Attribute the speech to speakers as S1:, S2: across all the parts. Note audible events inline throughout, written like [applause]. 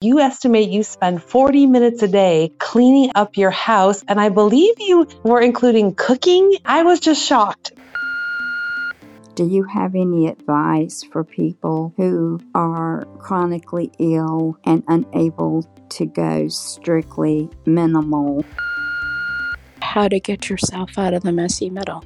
S1: You estimate you spend 40 minutes a day cleaning up your house, and I believe you were including cooking. I was just shocked.
S2: Do you have any advice for people who are chronically ill and unable to go strictly minimal?
S3: How to get yourself out of the messy middle.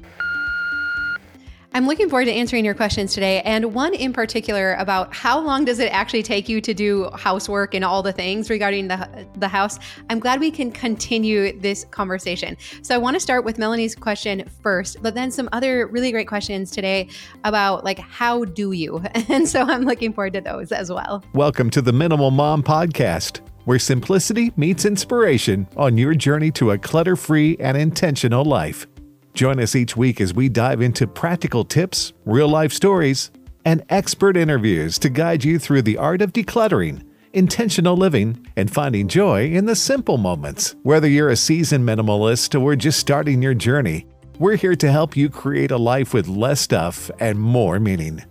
S4: I'm looking forward to answering your questions today, and one in particular about how long does it actually take you to do housework and all the things regarding the the house. I'm glad we can continue this conversation. So I want to start with Melanie's question first, but then some other really great questions today about like how do you? [laughs] And so I'm looking forward to those as well.
S5: Welcome to the Minimal Mom podcast where simplicity meets inspiration on your journey to a clutter free and intentional life. Join us each week as we dive into practical tips, real life stories, and expert interviews to guide you through the art of decluttering, intentional living, and finding joy in the simple moments. Whether you're a seasoned minimalist or just starting your journey, we're here to help you create a life with less stuff and more meaning.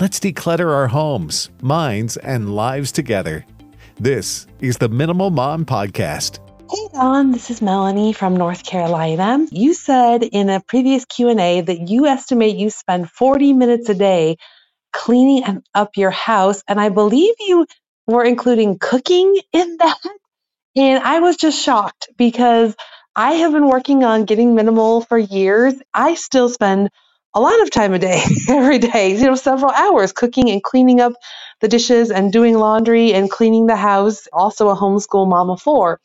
S5: Let's declutter our homes, minds, and lives together. This is the Minimal Mom Podcast.
S1: Hey Dawn, this is Melanie from North Carolina. You said in a previous Q&A that you estimate you spend 40 minutes a day cleaning up your house and I believe you were including cooking in [laughs] that. And I was just shocked because I have been working on getting minimal for years. I still spend a lot of time a day, [laughs] every day, you know, several hours cooking and cleaning up the dishes and doing laundry and cleaning the house. Also a homeschool mom of four.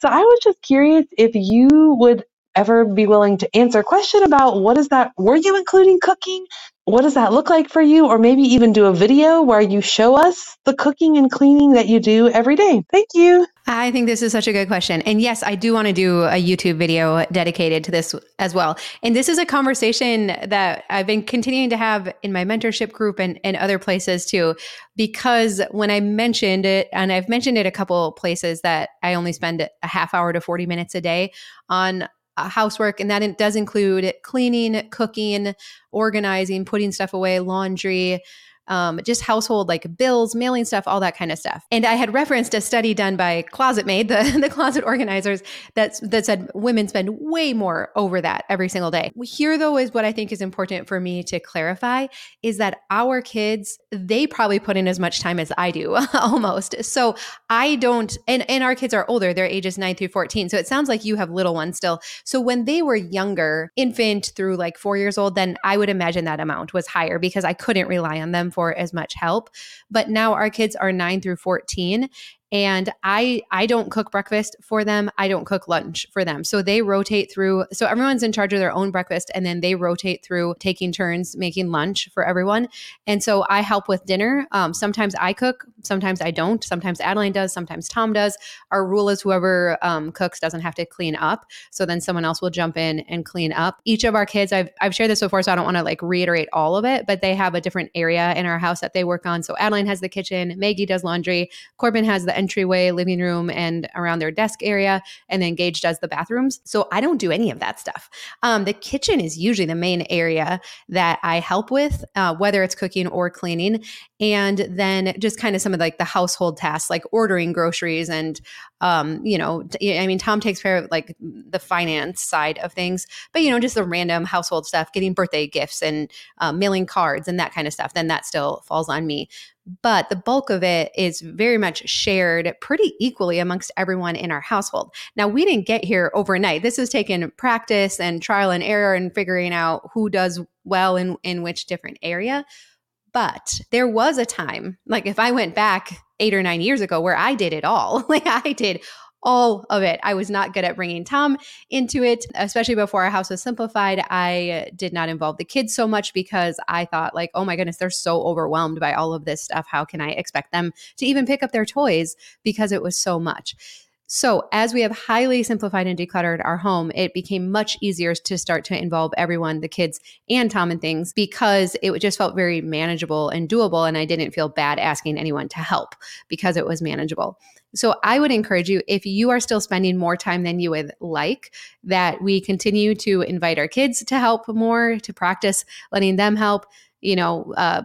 S1: So I was just curious if you would ever be willing to answer a question about what is that? Were you including cooking? What does that look like for you? Or maybe even do a video where you show us the cooking and cleaning that you do every day. Thank you.
S4: I think this is such a good question. And yes, I do want to do a YouTube video dedicated to this as well. And this is a conversation that I've been continuing to have in my mentorship group and, and other places too. Because when I mentioned it, and I've mentioned it a couple places that I only spend a half hour to 40 minutes a day on uh, housework, and that it does include cleaning, cooking, organizing, putting stuff away, laundry, um, just household like bills, mailing stuff, all that kind of stuff. And I had referenced a study done by Closet ClosetMaid, the, [laughs] the closet organizers, that, that said women spend way more over that every single day. Here, though, is what I think is important for me to clarify is that our kids, they probably put in as much time as I do [laughs] almost. So I don't, and, and our kids are older, they're ages 9 through 14. So it sounds like you have little ones still. So when they were younger, infant through like four years old, then I would imagine that amount was higher because I couldn't rely on them for as much help. But now our kids are nine through 14 and i i don't cook breakfast for them. I don't cook lunch for them. So they rotate through so everyone's in charge of their own breakfast and then they rotate through taking turns making lunch for everyone. And so i help with dinner. Um, sometimes i cook sometimes i don't. Sometimes adeline does sometimes tom does. Our rule is whoever um, cooks doesn't have to clean up. So then someone else will jump in and clean up. Each of our kids i've, I've shared this before so i don't want to like reiterate all of it but they have a different area in our house that they work on. So adeline has the kitchen maggie does laundry corbin has the entryway, living room, and around their desk area. And then Gage does the bathrooms. So I don't do any of that stuff. Um, the kitchen is usually the main area that I help with, uh, whether it's cooking or cleaning. And then just kind of some of like the household tasks, like ordering groceries and, um, you know, I mean, Tom takes care of like the finance side of things, but, you know, just the random household stuff, getting birthday gifts and uh, mailing cards and that kind of stuff, then that still falls on me but the bulk of it is very much shared pretty equally amongst everyone in our household. Now, we didn't get here overnight. This has taken practice and trial and error and figuring out who does well in, in which different area. But there was a time, like if I went back eight or nine years ago, where I did it all. [laughs] Like I did all of it. I was not good at bringing Tom into it, especially before our house was simplified. I did not involve the kids so much because I thought, like, oh my goodness, they're so overwhelmed by all of this stuff. How can I expect them to even pick up their toys because it was so much? So, as we have highly simplified and decluttered our home, it became much easier to start to involve everyone, the kids and Tom and things, because it just felt very manageable and doable. And I didn't feel bad asking anyone to help because it was manageable. So I would encourage you, if you are still spending more time than you would like, that we continue to invite our kids to help more, to practice letting them help, you know, uh,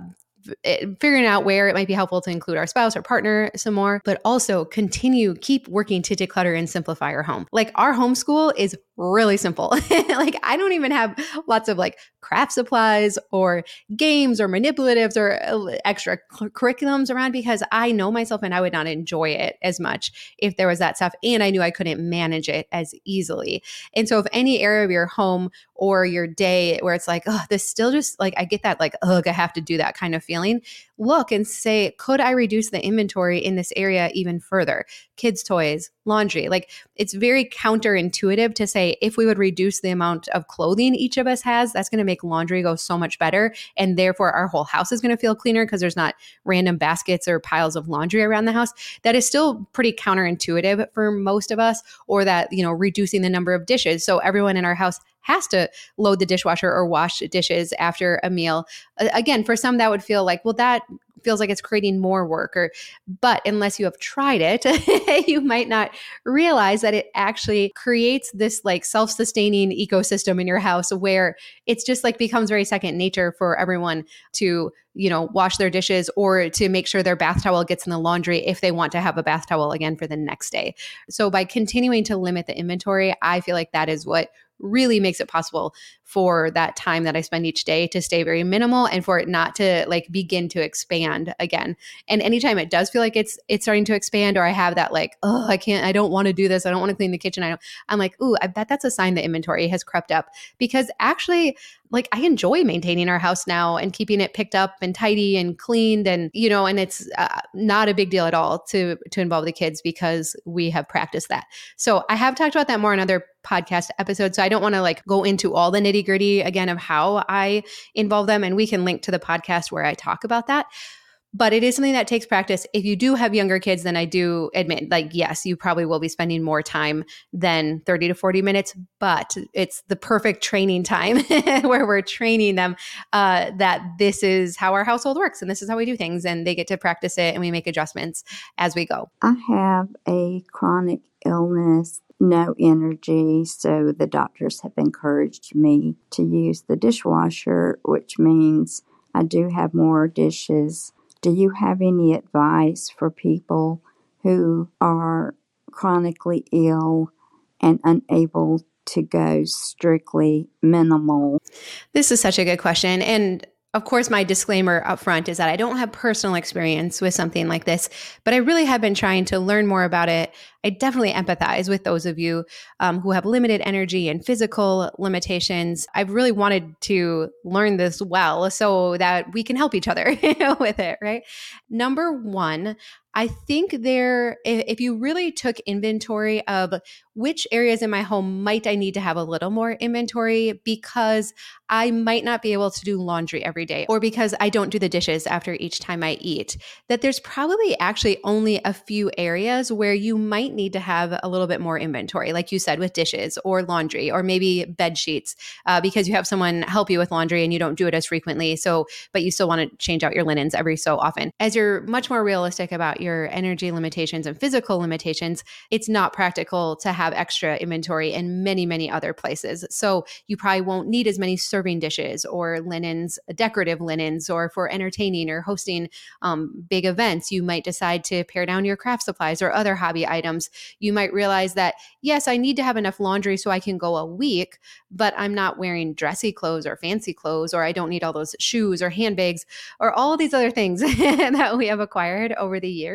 S4: eh, figuring out where it might be helpful to include our spouse or partner some more, but also continue, keep working to declutter and simplify our home. Like our homeschool is really simple. [laughs] like I don't even have lots of like craft supplies or games or manipulatives or uh, extra curriculums around because I know myself and I would not enjoy it as much if there was that stuff and I knew I couldn't manage it as easily. And so if any area of your home or your day where it's like, oh, this still just like I get that like, ugh, I have to do that kind of feeling, look and say, could I reduce the inventory in this area even further? Kids' toys, laundry. Like it's very counterintuitive to say if we would reduce the amount of clothing each of us has, that's going to make laundry go so much better. And therefore, our whole house is going to feel cleaner because there's not random baskets or piles of laundry around the house. That is still pretty counterintuitive for most of us, or that, you know, reducing the number of dishes. So everyone in our house has to load the dishwasher or wash dishes after a meal. Again, for some, that would feel like, well, that feels like it's creating more work or but unless you have tried it [laughs] you might not realize that it actually creates this like self-sustaining ecosystem in your house where it's just like becomes very second nature for everyone to you know wash their dishes or to make sure their bath towel gets in the laundry if they want to have a bath towel again for the next day. So by continuing to limit the inventory i feel like that is what really makes it possible for that time that I spend each day to stay very minimal and for it not to like begin to expand again. And anytime it does feel like it's it's starting to expand or I have that like, oh, I can't, I don't want to do this. I don't want to clean the kitchen. I don't, I'm like, ooh, I bet that's a sign that inventory has crept up because actually like I enjoy maintaining our house now and keeping it picked up and tidy and cleaned and you know and it's uh, not a big deal at all to to involve the kids because we have practiced that. So I have talked about that more in other podcast episodes so I don't want to like go into all the nitty gritty again of how I involve them. And we can link to the podcast where I talk about that. But it is something that takes practice. If you do have younger kids, then I do admit, like, yes, you probably will be spending more time than 30 to 40 minutes, but it's the perfect training time [laughs] where we're training them uh, that this is how our household works and this is how we do things. And they get to practice it and we make adjustments as we go.
S2: I have a chronic illness no energy, so the doctors have encouraged me to use the dishwasher, which means I do have more dishes. Do you have any advice for people who are chronically ill and unable to go strictly minimal?
S4: This is such a good question. And of course, my disclaimer up front is that I don't have personal experience with something like this, but I really have been trying to learn more about it I definitely empathize with those of you um, who have limited energy and physical limitations. I've really wanted to learn this well so that we can help each other [laughs] with it, right? Number one, I think there, if you really took inventory of which areas in my home might I need to have a little more inventory because I might not be able to do laundry every day or because I don't do the dishes after each time I eat, that there's probably actually only a few areas where you might need to have a little bit more inventory, like you said, with dishes or laundry or maybe bed sheets, uh, because you have someone help you with laundry and you don't do it as frequently. So, but you still want to change out your linens every so often. As you're much more realistic about your energy limitations and physical limitations, it's not practical to have extra inventory in many, many other places. So, you probably won't need as many serving dishes or linens, decorative linens, or for entertaining or hosting um, big events. You might decide to pare down your craft supplies or other hobby items you might realize that, yes, I need to have enough laundry so I can go a week, but I'm not wearing dressy clothes or fancy clothes, or I don't need all those shoes or handbags or all these other things [laughs] that we have acquired over the years.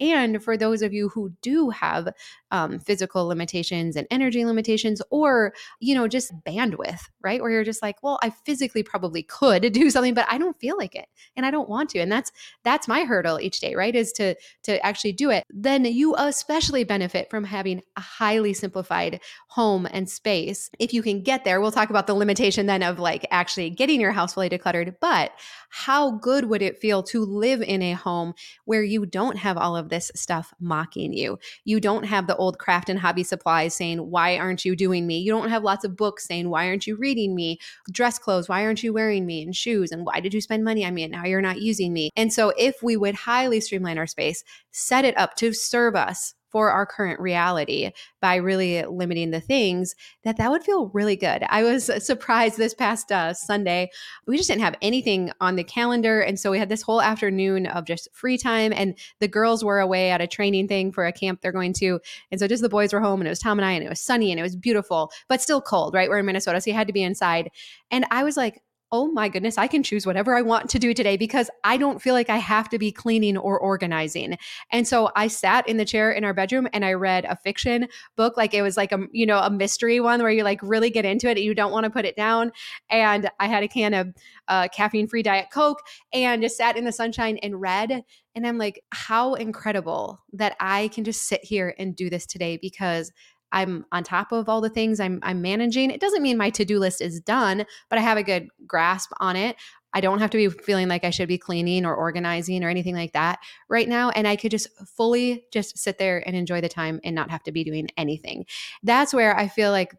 S4: And for those of you who do have um, physical limitations and energy limitations, or, you know, just bandwidth, right? Where you're just like, well, I physically probably could [laughs] do something, but I don't feel like it and I don't want to. And that's, that's my hurdle each day, right? Is to, to actually do it. Then you especially benefit from having a highly simplified home and space. If you can get there, we'll talk about the limitation then of like actually getting your house fully decluttered. But how good would it feel to live in a home where you don't have all of this stuff mocking you. You don't have the old craft and hobby supplies saying, Why aren't you doing me? You don't have lots of books saying, Why aren't you reading me? Dress clothes, why aren't you wearing me? And shoes, and why did you spend money on me? And now you're not using me. And so, if we would highly streamline our space, set it up to serve us for our current reality by really limiting the things that that would feel really good. I was [laughs] surprised this past uh, sunday we just didn't have anything on the calendar and so we had this whole afternoon of just free time and the girls were away at a training thing for a camp they're going to and so just the boys were home and it was tom and i and it was sunny and it was beautiful but still cold right? We're in minnesota so you had to be inside and i was like oh my goodness, I can choose whatever I want to do today because I don't feel like I have to be cleaning or organizing. And so I sat in the chair in our bedroom and I read a fiction book, like it was like a, you know, a mystery one where you like really get into it and you don't want to put it down. And I had a can of uh, caffeine free Diet Coke and just sat in the sunshine and read. And I'm like, how incredible that I can just sit here and do this today because I'm on top of all the things I'm, I'm managing. It doesn't mean my to do list is done, but I have a good grasp on it. I don't have to be feeling like I should be cleaning or organizing or anything like that right now. And I could just fully just sit there and enjoy the time and not have to be doing anything. That's where I feel like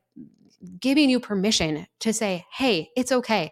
S4: giving you permission to say, hey, it's okay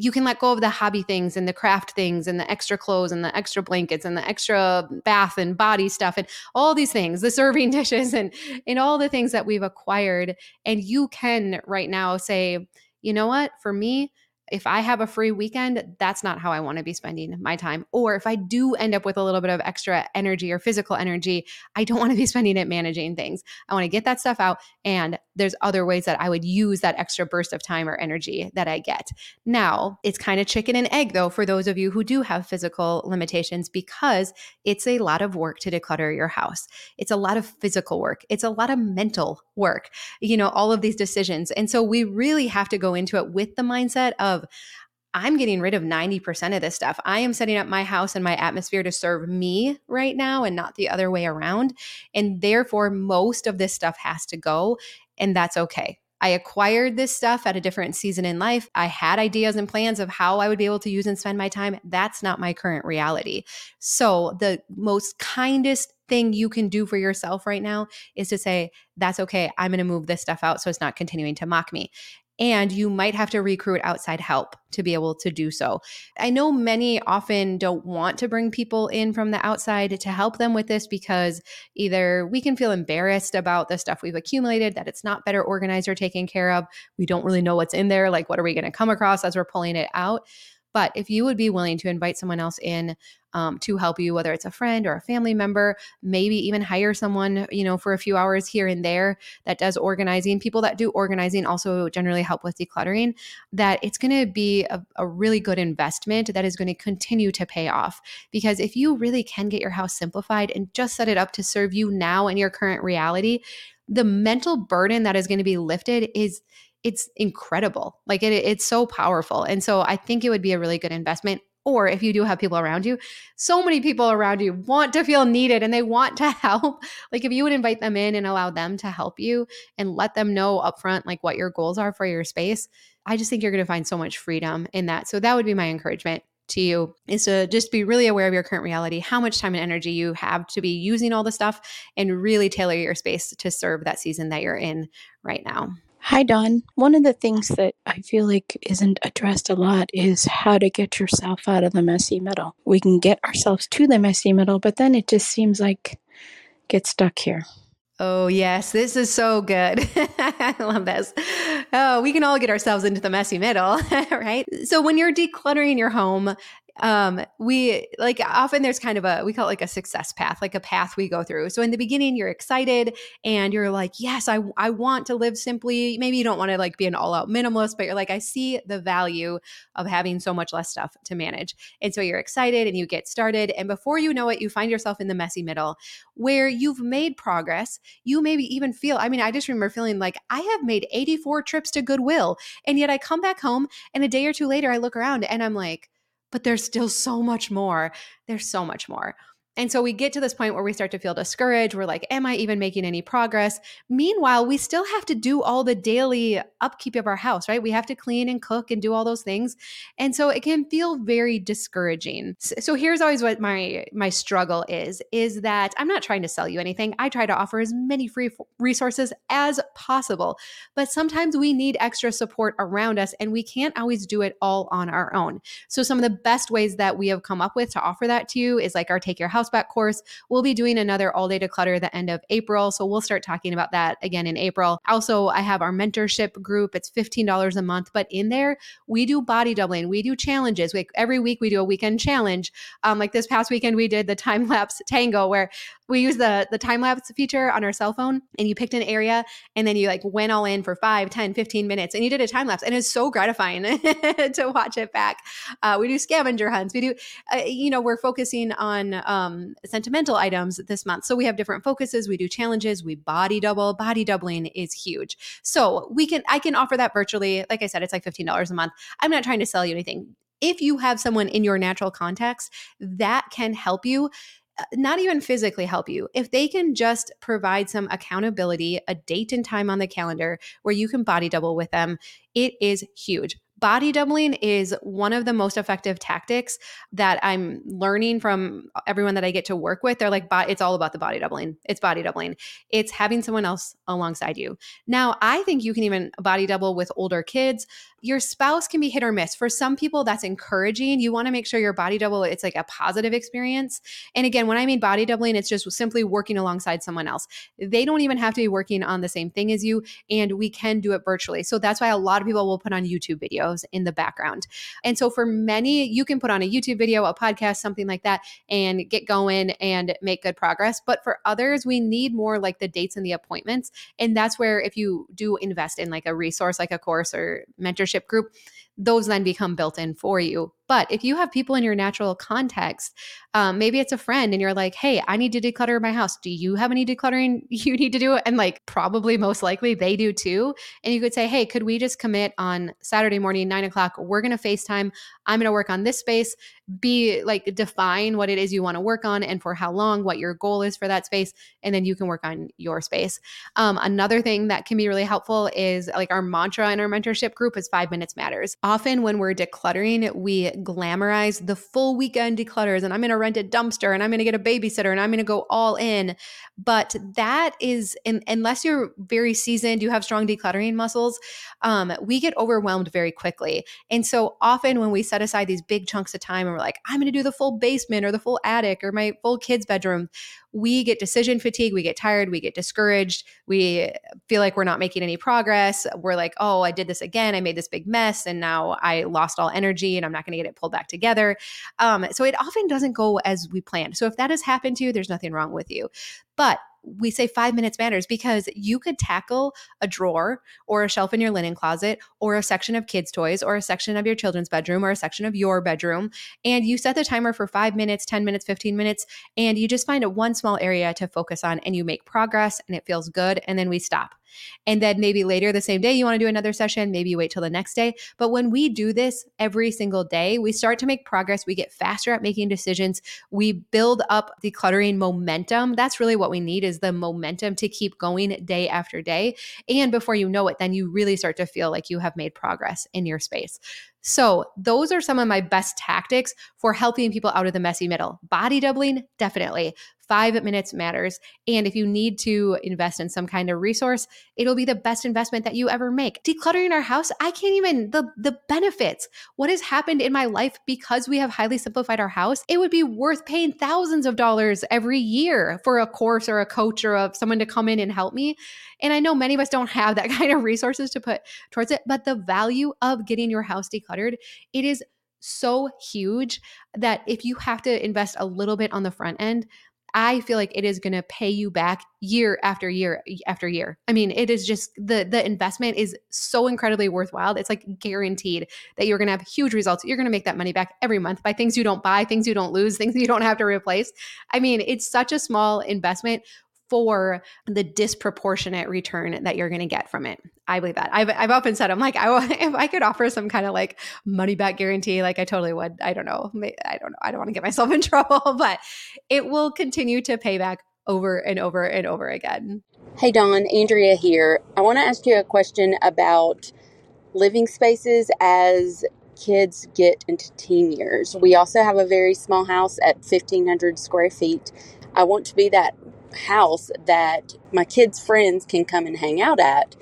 S4: you can let go of the hobby things and the craft things and the extra clothes and the extra blankets and the extra bath and body stuff and all these things the serving [laughs] dishes and and all the things that we've acquired and you can right now say you know what for me if I have a free weekend, that's not how I want to be spending my time. Or if I do end up with a little bit of extra energy or physical energy, I don't want to be spending it managing things. I want to get that stuff out. And there's other ways that I would use that extra burst of time or energy that I get. Now, it's kind of chicken and egg though for those of you who do have physical limitations because it's a lot of work to declutter your house. It's a lot of physical work, it's a lot of mental work, you know, all of these decisions. And so we really have to go into it with the mindset of, I'm getting rid of 90% of this stuff. I am setting up my house and my atmosphere to serve me right now and not the other way around. And therefore, most of this stuff has to go, and that's okay. I acquired this stuff at a different season in life. I had ideas and plans of how I would be able to use and spend my time. That's not my current reality. So, the most kindest thing you can do for yourself right now is to say, That's okay. I'm going to move this stuff out so it's not continuing to mock me and you might have to recruit outside help to be able to do so. I know many often don't want to bring people in from the outside to help them with this because either we can feel embarrassed about the stuff we've accumulated, that it's not better organized or taken care of. We don't really know what's in there. Like, what are we going to come across as we're pulling it out? But if you would be willing to invite someone else in um, to help you, whether it's a friend or a family member, maybe even hire someone, you know, for a few hours here and there that does organizing. People that do organizing also generally help with decluttering, that it's going to be a, a really good investment that is going to continue to pay off. Because if you really can get your house simplified and just set it up to serve you now in your current reality, the mental burden that is going to be lifted is it's incredible. Like it, it's so powerful. And so I think it would be a really good investment. Or if you do have people around you, so many people around you want to feel needed and they want to [laughs] help. Like if you would invite them in and allow them to help you and let them know upfront like what your goals are for your space, I just think you're going to find so much freedom in that. So that would be my encouragement to you is to just be really aware of your current reality, how much time and energy you have to be using all the stuff, and really tailor your space to serve that season that you're in right now.
S3: Hi, Dawn. One of the things that I feel like isn't addressed a lot is how to get yourself out of the messy middle. We can get ourselves to the messy middle, but then it just seems like get stuck here.
S4: Oh, yes. This is so good. [laughs] I love this. Oh, we can all get ourselves into the messy middle, [laughs] right? So, when you're decluttering your home, um, we like often there's kind of a we call it like a success path, like a path we go through. So in the beginning, you're excited and you're like, yes, I I want to live simply. Maybe you don't want to like be an all out minimalist, but you're like, I see the value of having so much less stuff to manage. And so you're excited and you get started. And before you know it, you find yourself in the messy middle where you've made progress. You maybe even feel, I mean, I just remember feeling like I have made 84 trips to Goodwill. And yet I come back home and a day or two later, I look around and I'm like, but there's still so much more. There's so much more. And so we get to this point where we start to feel discouraged. We're like, am I even making any progress? Meanwhile, we still have to do all the daily upkeep of our house, right? We have to clean and cook and do all those things. And so it can feel very discouraging. So here's always what my my struggle is is that I'm not trying to sell you anything. I try to offer as many free resources as possible. But sometimes we need extra support around us and we can't always do it all on our own. So some of the best ways that we have come up with to offer that to you is like our take your house Back course. We'll be doing another all day declutter the end of April. So we'll start talking about that again in April. Also, I have our mentorship group. It's $15 a month, but in there, we do body doubling, we do challenges. We, every week, we do a weekend challenge. Um, like this past weekend, we did the time lapse [laughs] tango where we use the the time lapse feature on our cell phone and you picked an area and then you like went all in for 5 10 15 minutes and you did a time lapse and it's so gratifying [laughs] to watch it back uh, we do scavenger hunts we do uh, you know we're focusing on um, sentimental items this month. So we have different focuses. We do challenges. We body double. Body doubling is huge. So we can i can offer that virtually. Like i said it's like $15 a month. I'm not trying to sell you anything. If you have someone in your natural context that can help you uh, not even physically help you, if they can just provide some accountability, a date and time on the calendar where you can body double with them, it is huge body doubling is one of the most effective tactics that I'm learning from everyone that I get to work with. They're like, it's all about the body doubling. It's body doubling. It's having someone else alongside you. Now, I think you can even body double with older kids. Your spouse can be hit or miss. For some people, that's encouraging. You want to make sure your body double, it's like a positive experience. And again, when I mean body doubling, it's just simply working alongside someone else. They don't even have to be working on the same thing as you, and we can do it virtually. So that's why a lot of people will put on YouTube videos videos in the background. And so for many, you can put on a YouTube video, a podcast, something like that, and get going and make good progress. But for others, we need more like the dates and the appointments. And that's where if you do invest in like a resource, like a course or mentorship group, those then become built in for you. But if you have people in your natural context, um, maybe it's a friend and you're like, hey, I need to declutter my house. Do you have any decluttering [laughs] you need to do? And like, probably most likely they do too. And you could say, hey, could we just commit on Saturday morning, nine o'clock? We're going to FaceTime. I'm going to work on this space. Be like, define what it is you want to work on and for how long, what your goal is for that space. And then you can work on your space. Um, another thing that can be really helpful is like our mantra in our mentorship group is five minutes matters. Often when we're decluttering, we glamorize the full weekend declutters and I'm going to rent a dumpster and I'm going to get a babysitter and I'm going to go all in. But that is, in, unless you're very seasoned, you have strong decluttering muscles, um, we get overwhelmed very quickly. And so often when we set aside these big chunks of time and we're like, I'm going to do the full basement or the full attic or my full kids' bedroom, we get decision fatigue, we get tired, we get discouraged, we feel like we're not making any progress. We're like, oh, I did this again. I made this big mess and now I lost all energy and I'm not going to get it pulled back together. Um, so it often doesn't go as we planned. So if that has happened to you, there's nothing wrong with you. But we say five minutes matters because you could tackle a drawer or a shelf in your linen closet or a section of kids' toys or a section of your children's bedroom or a section of your bedroom. And you set the timer for five minutes, 10 minutes, 15 minutes, and you just find a one small area to focus on and you make progress and it feels good. And then we stop. And then maybe later the same day, you want to do another session. Maybe you wait till the next day. But when we do this every single day, we start to make progress. We get faster at making decisions. We build up decluttering momentum. That's really what we need is the momentum to keep going day after day. And before you know it, then you really start to feel like you have made progress in your space. So, those are some of my best tactics for helping people out of the messy middle. Body doubling, definitely five minutes matters. And if you need to invest in some kind of resource, it'll be the best investment that you ever make. Decluttering our house, I can't even, the, the benefits, what has happened in my life because we have highly simplified our house, it would be worth paying thousands of dollars every year for a course or a coach or a, someone to come in and help me. And I know many of us don't have that [laughs] kind of resources to put towards it, but the value of getting your house decluttered, it is so huge that if you have to invest a little bit on the front end, I feel like it is going to pay you back year after year after year. I mean, it is just the the investment is so incredibly worthwhile. It's like guaranteed that you're going to have huge results. You're going to make that money back every month by things you don't buy, things you don't lose, things you don't have to replace. I mean, it's such a small investment for the disproportionate return that you're going to get from it. I believe that. I've, I've often said, I'm like, I, [laughs] if I could offer some kind of like money back guarantee, like I totally would. I don't know. I don't know. I don't want to get myself in [laughs] trouble, but it will continue to pay back over and over and over again.
S6: Hey, Dawn, Andrea here. I want to ask you a question about living spaces as kids get into teen years. We also have a very small house at 1,500 square feet. I want to be that house that my kids' friends can come and hang out at.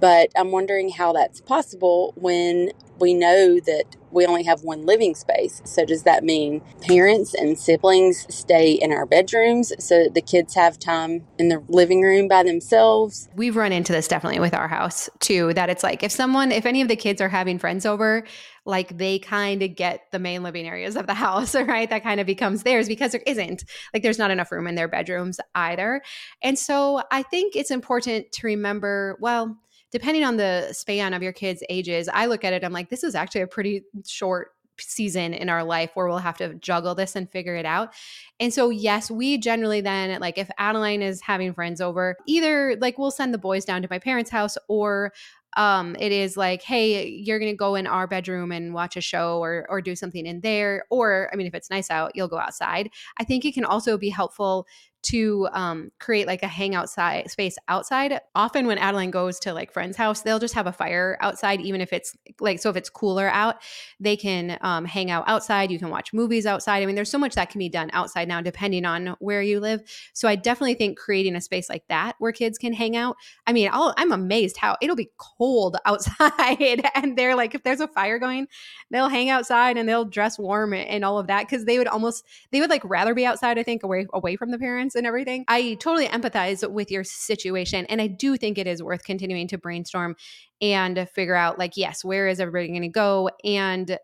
S6: But I'm wondering how that's possible when we know that we only have one living space. So, does that mean parents and siblings stay in our bedrooms so that the kids have time in the living room by themselves?
S4: We've run into this definitely with our house too, that it's like if someone, if any of the kids are having friends over, like they kind of get the main living areas of the [laughs] house, right? That kind of becomes theirs because there isn't, like, there's not enough room in their bedrooms either. And so I think it's important to remember, well, depending on the span of your kids' ages, I look at it, I'm like, this is actually a pretty short season in our life where we'll have to juggle this and figure it out. And so, yes, we generally then, like, if Adeline is having friends over, either like we'll send the boys down to my parents' house or um it is like hey you're to go in our bedroom and watch a show or or do something in there or i mean if it's nice out you'll go outside i think it can also be helpful to um, create like a hangout side space outside. Often when Adeline goes to like friend's house, they'll just have a fire outside, even if it's like so if it's cooler out, they can um, hang out outside. You can watch movies outside. I mean, there's so much that can be done outside now, depending on where you live. So I definitely think creating a space like that where kids can hang out. I mean, i I'm amazed how it'll be cold [laughs] outside, and they're like, if there's a fire going, they'll hang outside and they'll dress warm and all of that because they would almost they would like rather be outside. I think away away from the parents and everything. I totally empathize with your situation. And I do think it is worth continuing to brainstorm and figure out, like, yes, where is everybody going to go? And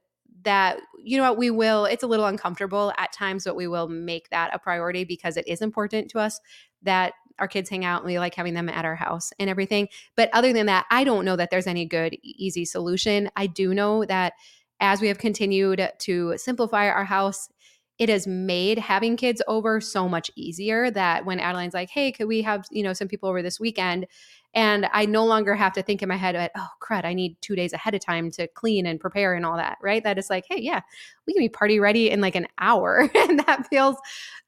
S4: that you know what we will it's a little uncomfortable at times but we will make that a priority because it is important to us that our kids hang out and we like having them at our house and everything but other than that i don't know that there's any good easy solution i do know that as we have continued to simplify our house it has made having kids over so much easier that when Adeline's like, hey, could we have, you know, some people over this weekend? And I no longer have to think in my head about, oh, crud, I need two days ahead of time to clean and prepare and all that, right? That is like, hey, yeah, we can be party ready in like an hour. [laughs] and that feels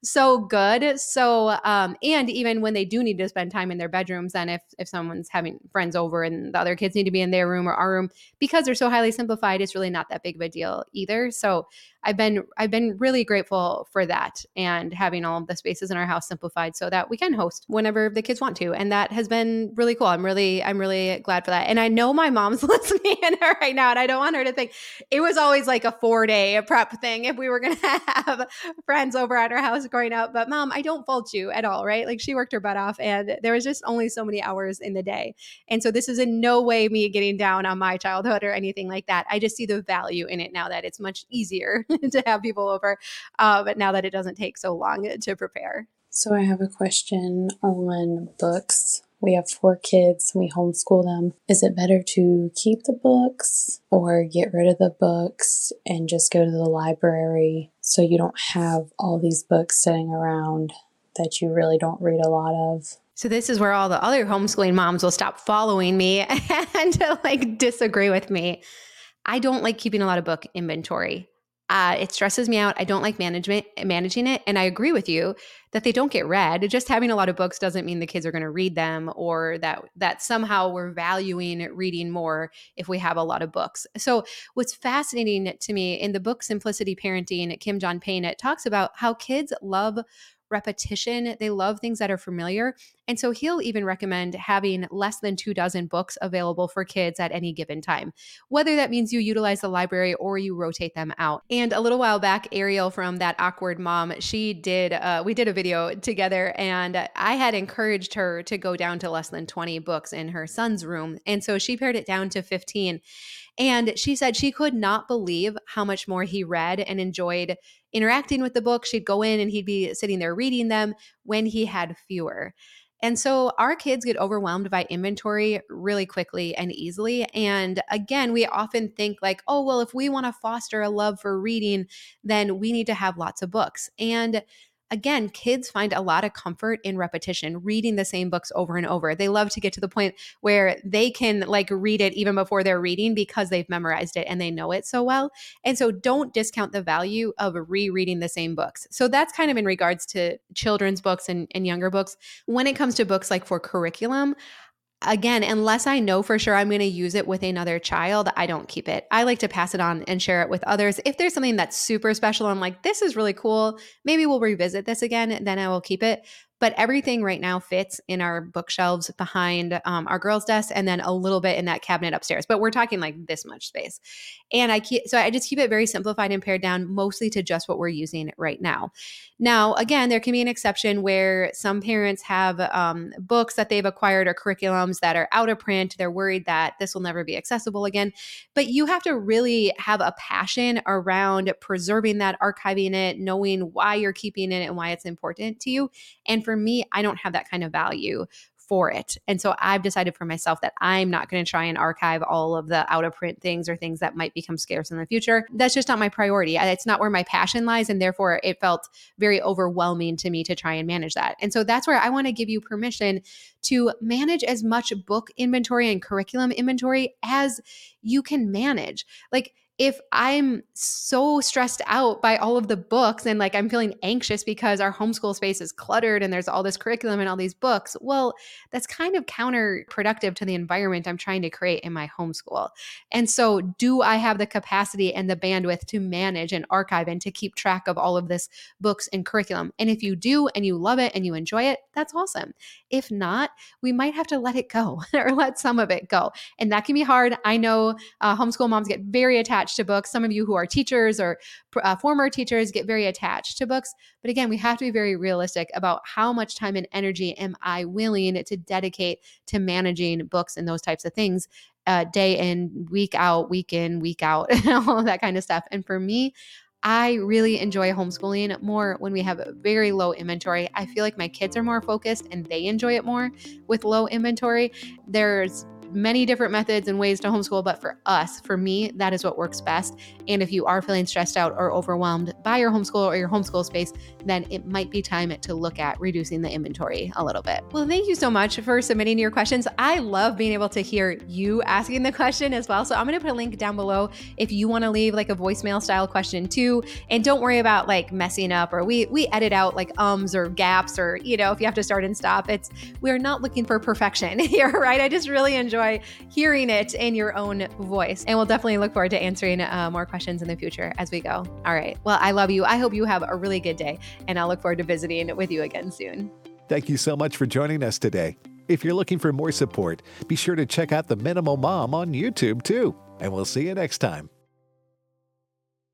S4: so good. So, um, and even when they do need to spend time in their bedrooms, then if if someone's having friends over and the other kids need to be in their room or our room, because they're so highly simplified, it's really not that big of a deal either. So I've been I've been really grateful for that and having all of the spaces in our house simplified so that we can host whenever the kids want to. And that has been really cool. I'm really I'm really glad for that. And I know my mom's [laughs] listening in her right now, and I don't want her to think it was always like a four day prep thing if we were gonna [laughs] have friends over at our house growing up. But mom, I don't fault you at all, right? Like she worked her butt off and there was just only so many hours in the day. And so this is in no way me getting down on my childhood or anything like that. I just see the value in it now that it's much easier [laughs] to have people over, uh, but now that it doesn't take so long to prepare.
S7: So I have a question on books. We have four kids we homeschool them. Is it better to keep the books or get rid of the books and just go to the library so you don't have all these books sitting around that you really don't read a lot of?
S4: So this is where all the other homeschooling moms will stop following me [laughs] and like disagree with me. I don't like keeping a lot of book inventory. Uh, it stresses me out. I don't like management managing it, and I agree with you that they don't get read. Just having a lot of books doesn't mean the kids are going to read them, or that that somehow we're valuing reading more if we have a lot of books. So, what's fascinating to me in the book Simplicity Parenting, Kim John Payne, it talks about how kids love repetition. They love things that are familiar. And so he'll even recommend having less than two dozen books available for kids at any given time, whether that means you utilize the library or you rotate them out. And a little while back, Ariel from That Awkward Mom, she did, uh, we did a video together and I had encouraged her to go down to less than 20 books in her son's room. And so she pared it down to 15. And she said she could not believe how much more he read and enjoyed interacting with the book. She'd go in and he'd be sitting there reading them when he had fewer. And so our kids get overwhelmed by inventory really quickly and easily. And again, we often think like, oh, well, if we want to foster a love for reading, then we need to have lots of books. And again, kids find a lot of comfort in repetition, reading the same books over and over. They love to get to the point where they can like read it even before they're reading because they've memorized it and they know it so well. And so don't discount the value of rereading the same books. So that's kind of in regards to children's books and, and younger books. When it comes to books like for curriculum, again, unless I know for sure I'm going to use it with another child, I don't keep it. I like to pass it on and share it with others. If there's something that's super special, I'm like, this is really cool. Maybe we'll revisit this again, then I will keep it. But everything right now fits in our bookshelves behind um, our girls' desk and then a little bit in that cabinet upstairs. But we're talking like this much space. And I keep, so I just keep it very simplified and pared down mostly to just what we're using right now. Now, again, there can be an exception where some parents have um, books that they've acquired or curriculums that are out of print. They're worried that this will never be accessible again. But you have to really have a passion around preserving that, archiving it, knowing why you're keeping it and why it's important to you. And for me, I don't have that kind of value for it. And so I've decided for myself that I'm not going to try and archive all of the out of print things or things that might become scarce in the future. That's just not my priority. It's not where my passion lies. And therefore, it felt very overwhelming to me to try and manage that. And so that's where I want to give you permission to manage as much book inventory and curriculum inventory as you can manage. Like, if I'm so stressed out by all of the books and like I'm feeling anxious because our homeschool space is cluttered and there's all this curriculum and all these books, well, that's kind of counterproductive to the environment I'm trying to create in my homeschool. And so, do I have the capacity and the bandwidth to manage and archive and to keep track of all of this books and curriculum? And if you do and you love it and you enjoy it, that's awesome. If not, we might have to let it go [laughs] or let some of it go. And that can be hard. I know uh, homeschool moms get very attached attached to books. Some of you who are teachers or uh, former teachers get very attached to books. But again, we have to be very realistic about how much time and energy am I willing to dedicate to managing books and those types of things uh, day in, week out, week in, week out, [laughs] all of that kind of stuff. And for me, I really enjoy homeschooling more when we have very low inventory. I feel like my kids are more focused and they enjoy it more with low inventory. There's many different methods and ways to homeschool, but for us, for me, that is what works best. And if you are feeling stressed out or overwhelmed by your homeschool or your homeschool space, then it might be time to look at reducing the inventory a little bit. Well, thank you so much for submitting your questions. I love being able to hear you asking the question as well. So I'm going to put a link down below if you want to leave like a voicemail style question too. And don't worry about like messing up or we we edit out like ums or gaps or you know if you have to start and stop. It's we're not looking for perfection [laughs] here, right? I just really enjoy enjoy hearing it in your own voice. And we'll definitely look forward to answering uh, more questions in the future as we go. All right. Well, I love you. I hope you have a really good day, and I'll look forward to visiting with you again soon.
S5: Thank you so much for joining us today. If you're looking for more support, be sure to check out The Minimal Mom on YouTube too. And we'll see you next time.